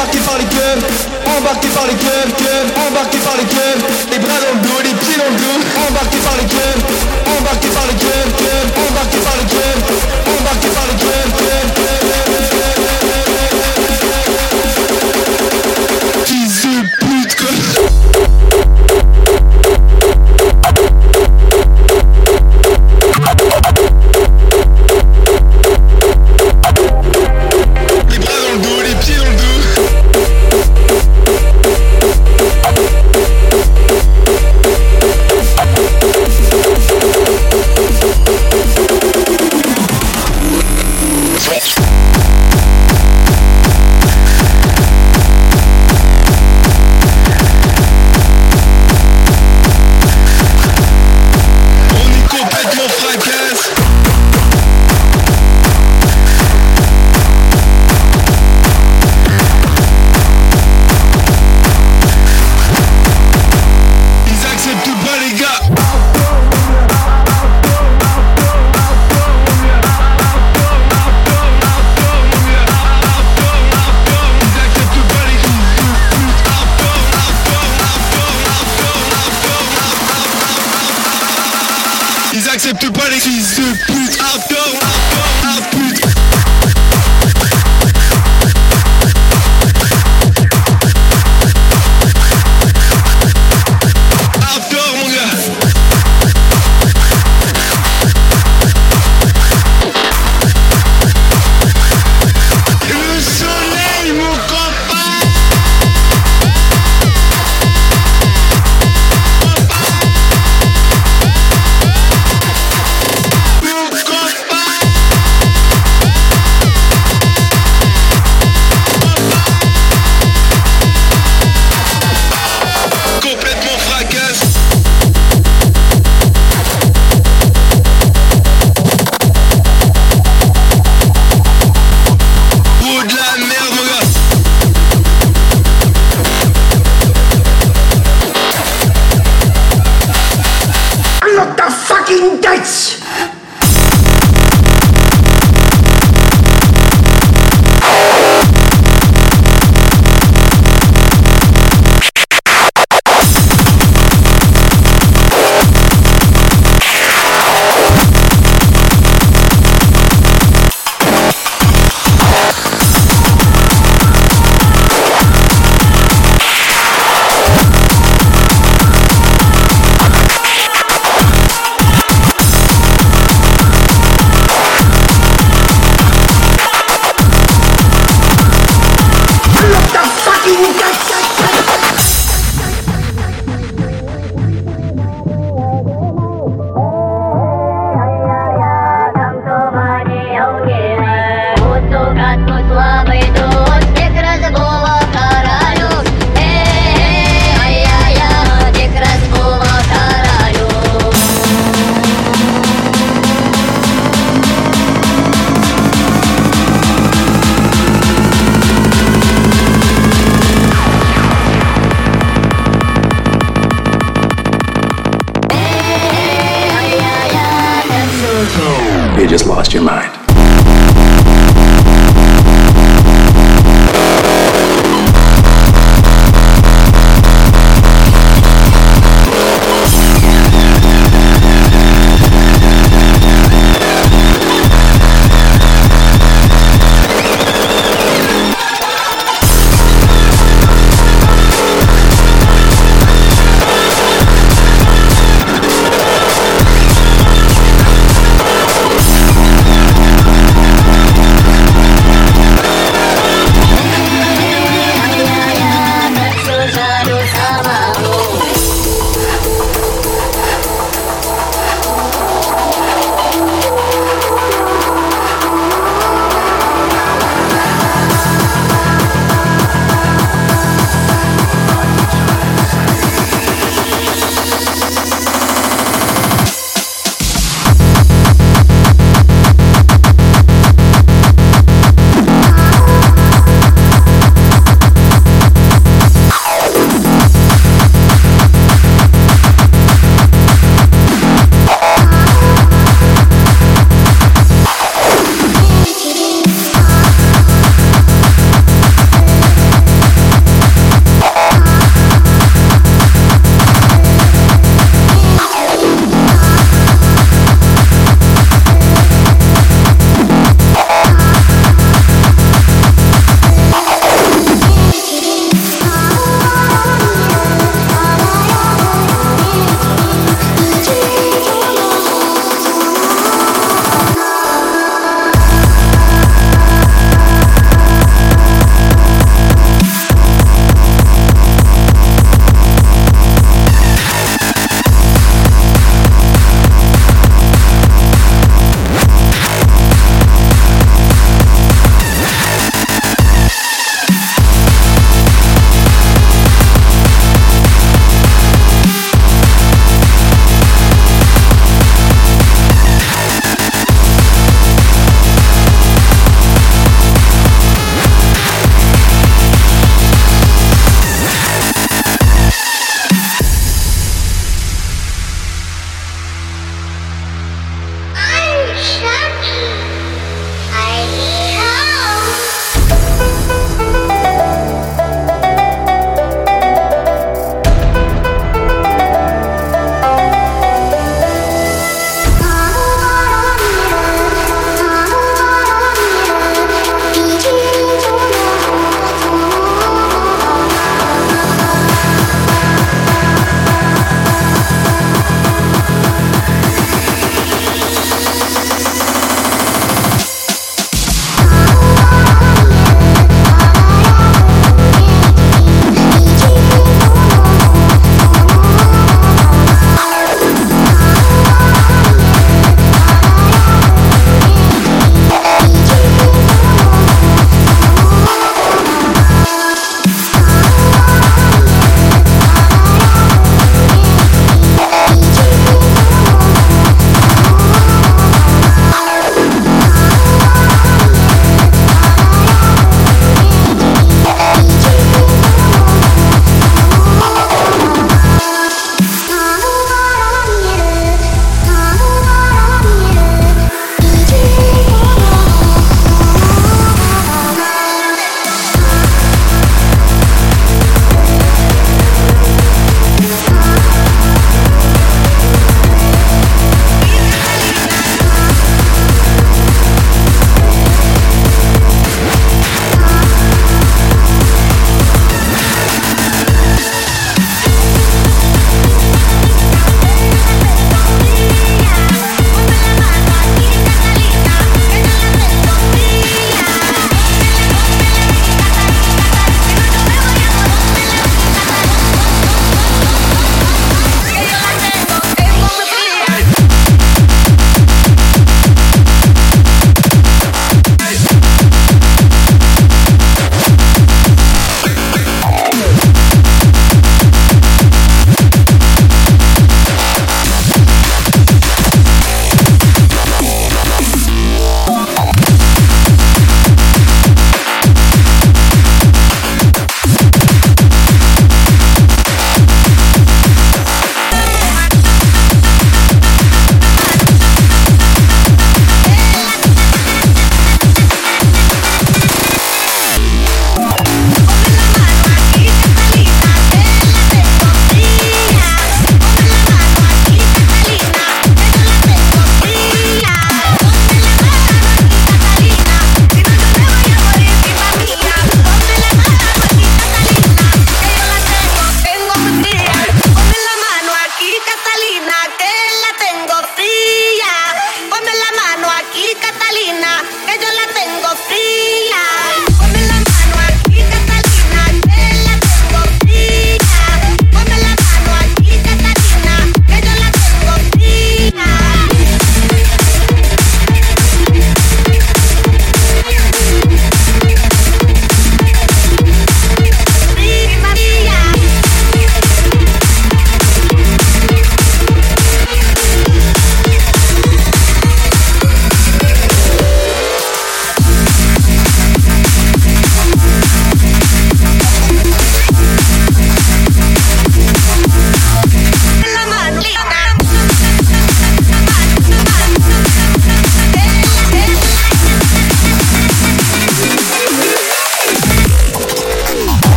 embarqué par les clubs, embarqué par les clubs, clubs, embarqué par les clubs, les bras dans le dos, les pieds dans le dos, embarqué par les clubs, embarqué par les clubs, clubs, embarqué par les clubs.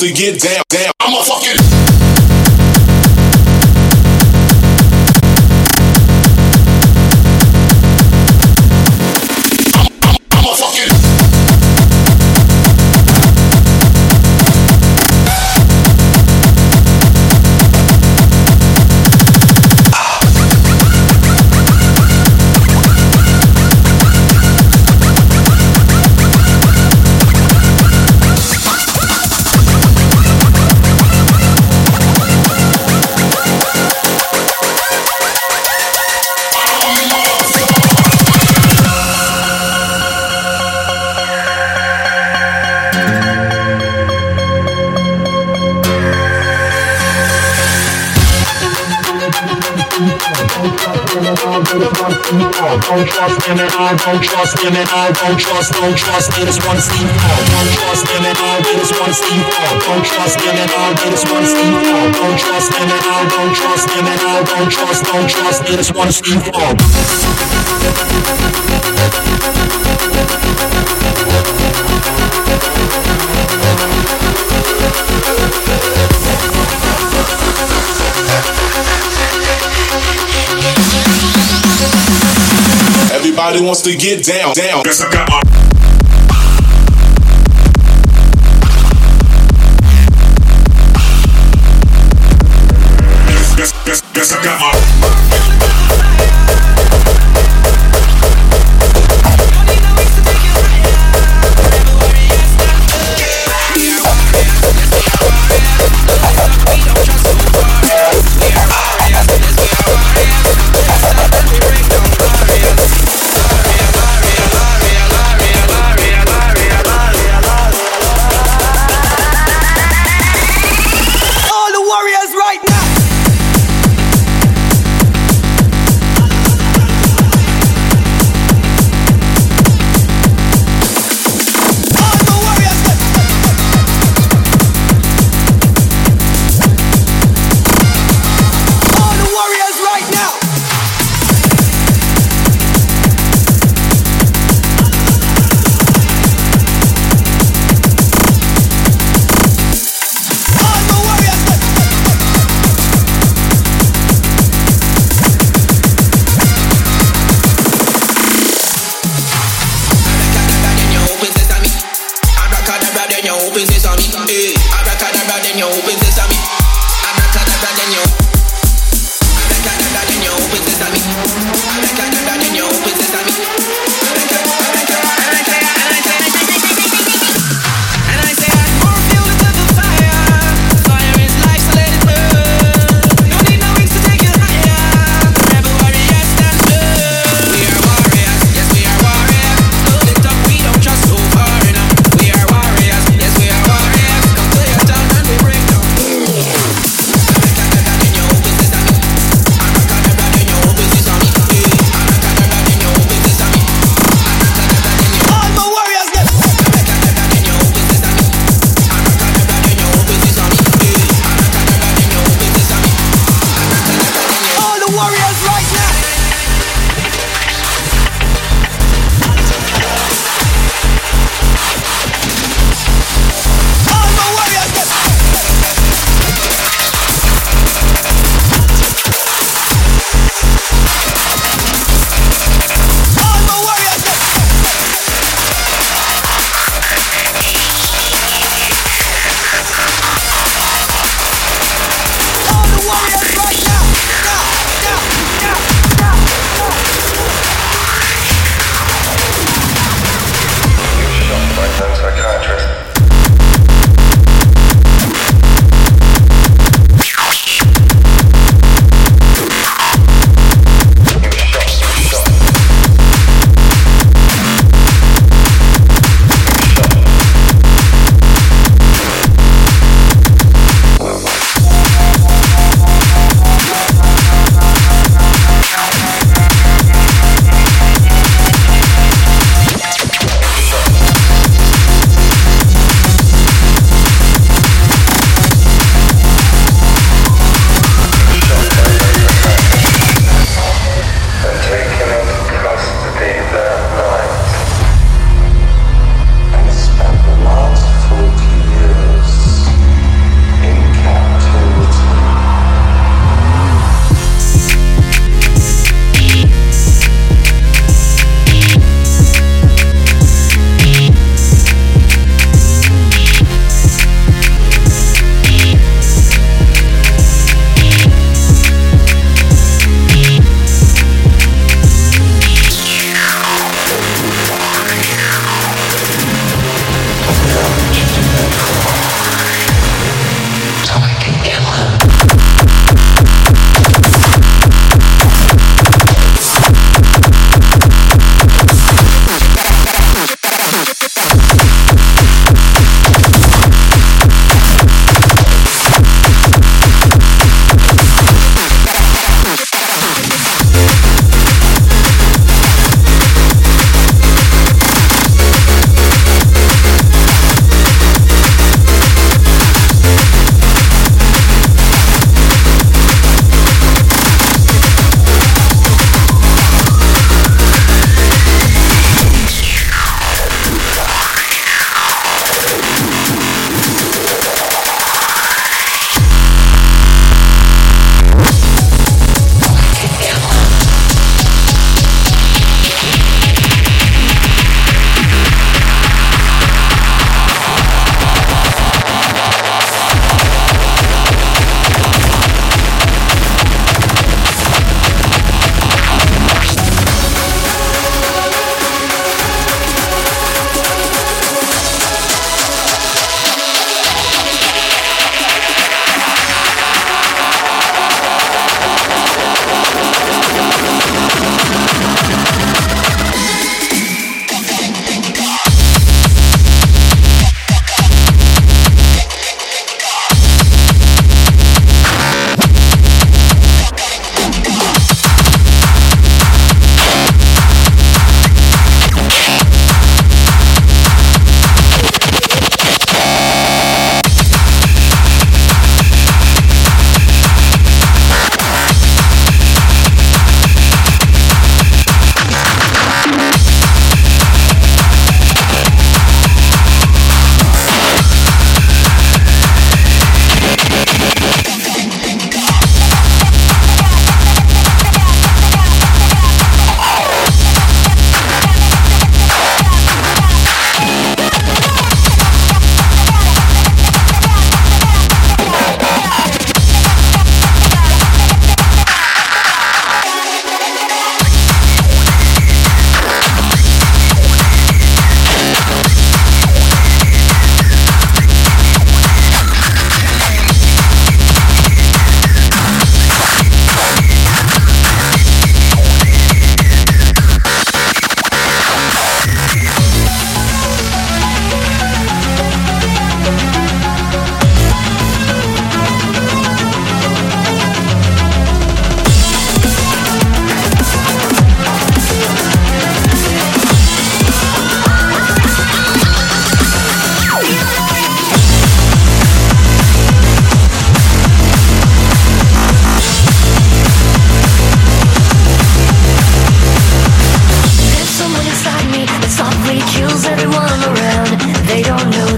To get down, down. Trust him at all, don't trust, don't trust, they just wanna see you fall. Don't trust him at all, they just wanna see you fall. Don't trust him at all, they just wanna see you fall. Don't trust him at all, don't trust him at all, don't trust, don't trust, they just wanna see you fall. Everybody wants to get down, down. Guess I got my.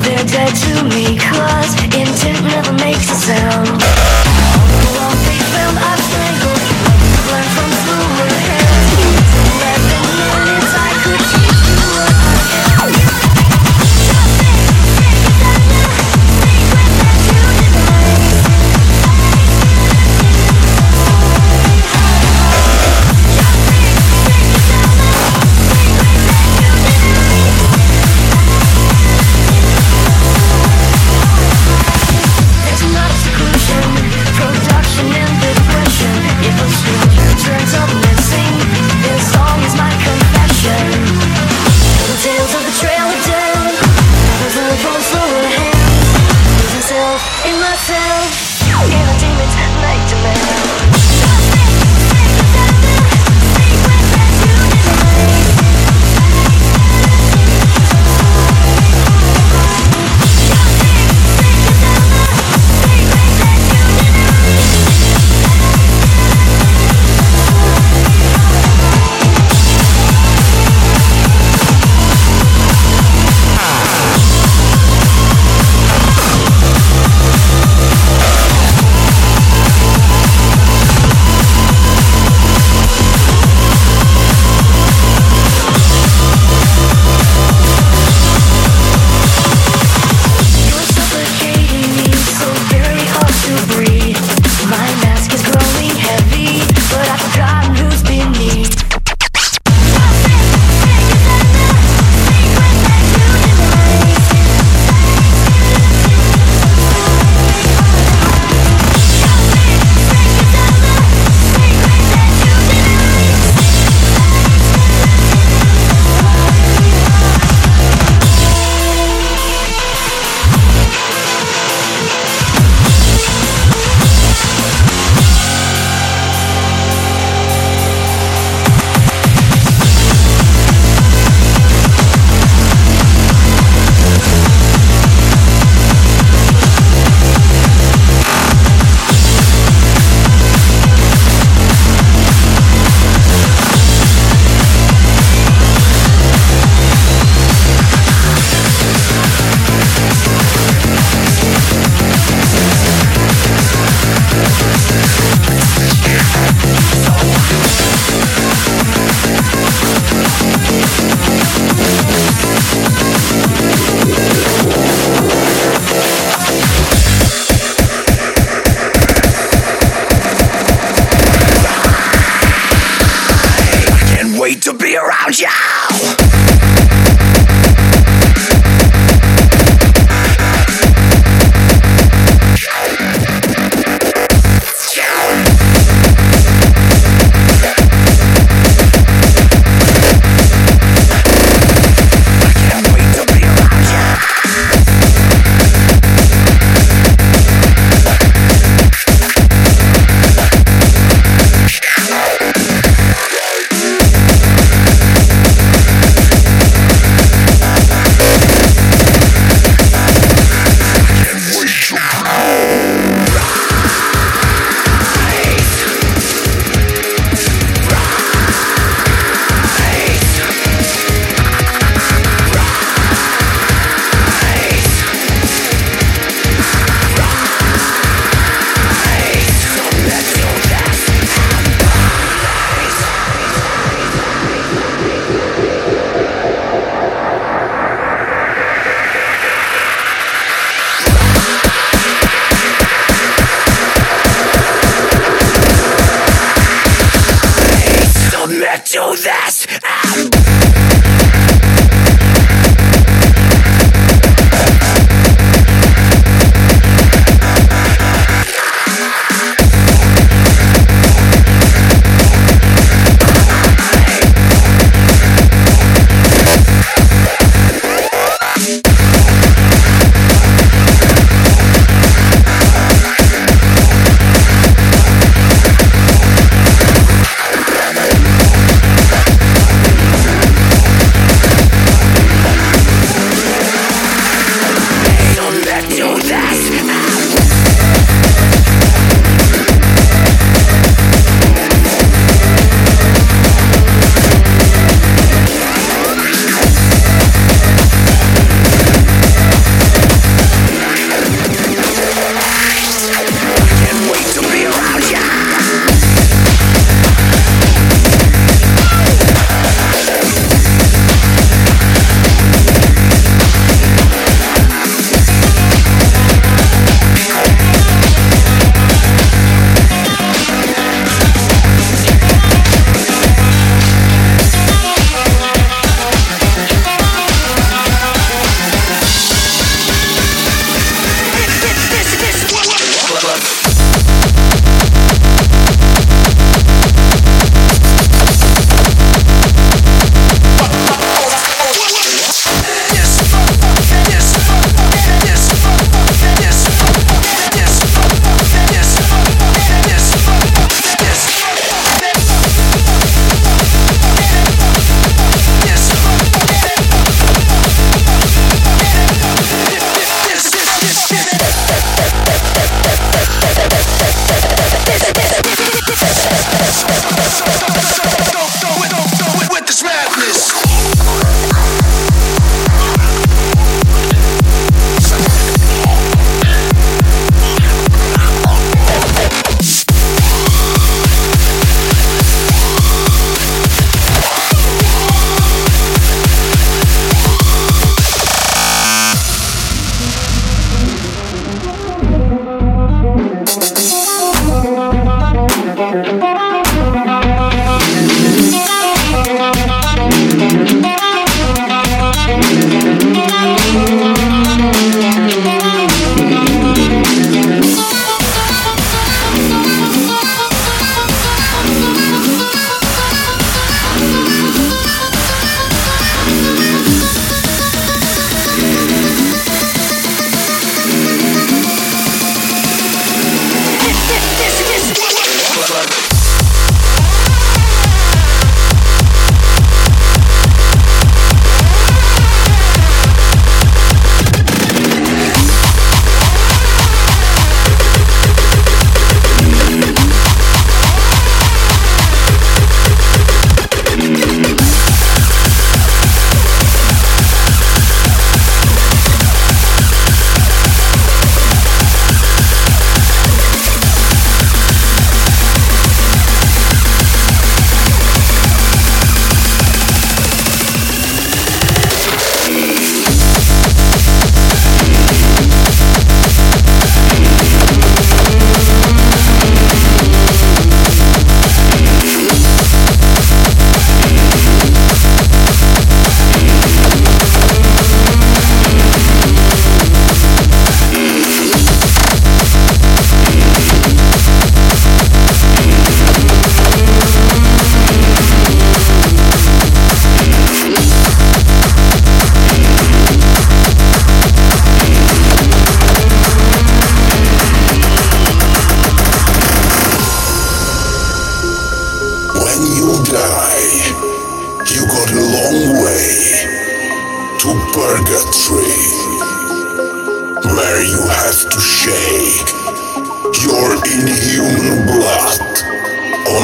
they're dead to me. Cause intent never makes a sound.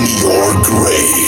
Your grave.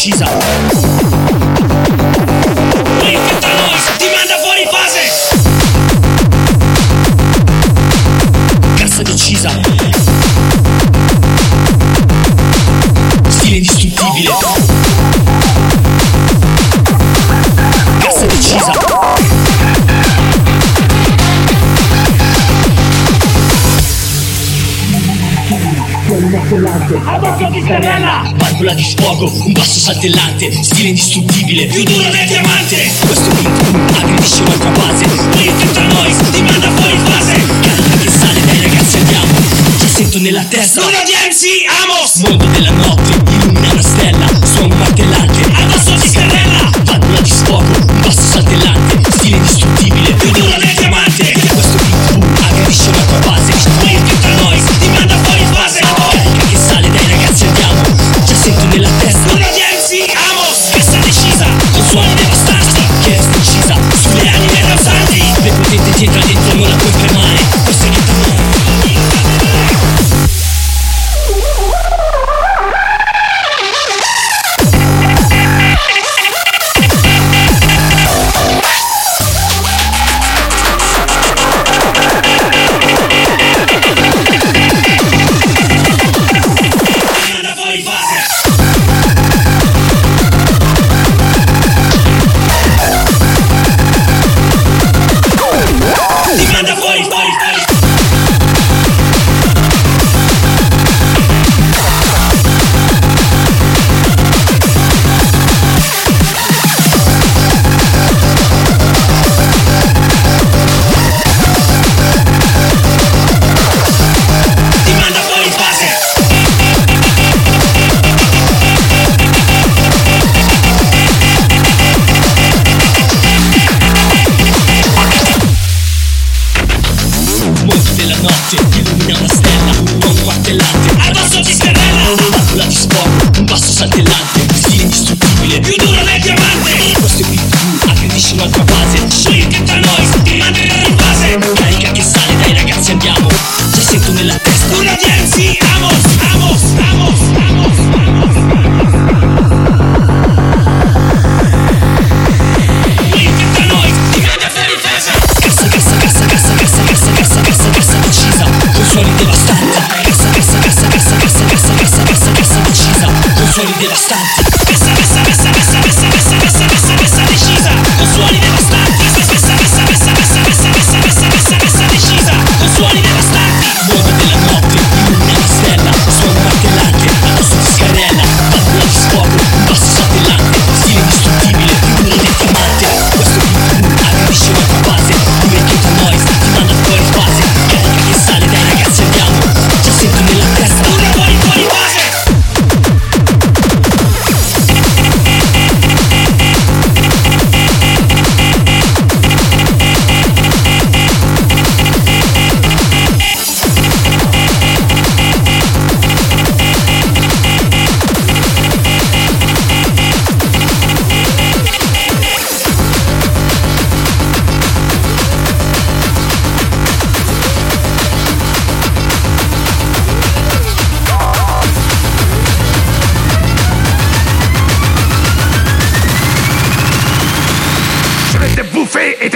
precisa. Poi tutta ti manda fuori fase! Cassa decisa. Stile indistruttibile. Cassa decisa. a bocca di scarella Valvola di sfogo, un basso saltellante Stile indistruttibile, più duro del diamante. Questo beat aggredisce un'altra base Ritto tra noi, ti manda fuori fase Carica che sale, dai ragazzi andiamo. Ti sento nella testa. Sono di MC Amos. Mondo della notte, illumina una stella Suono martellante, a basso di scarella Valvola di sfogo, un basso saltellante Stile indistruttibile, più duro del diamante. Questo beat aggredisce un'altra base традиции, традиции.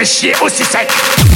this shit, pussy tight.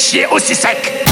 Chier aussi sec.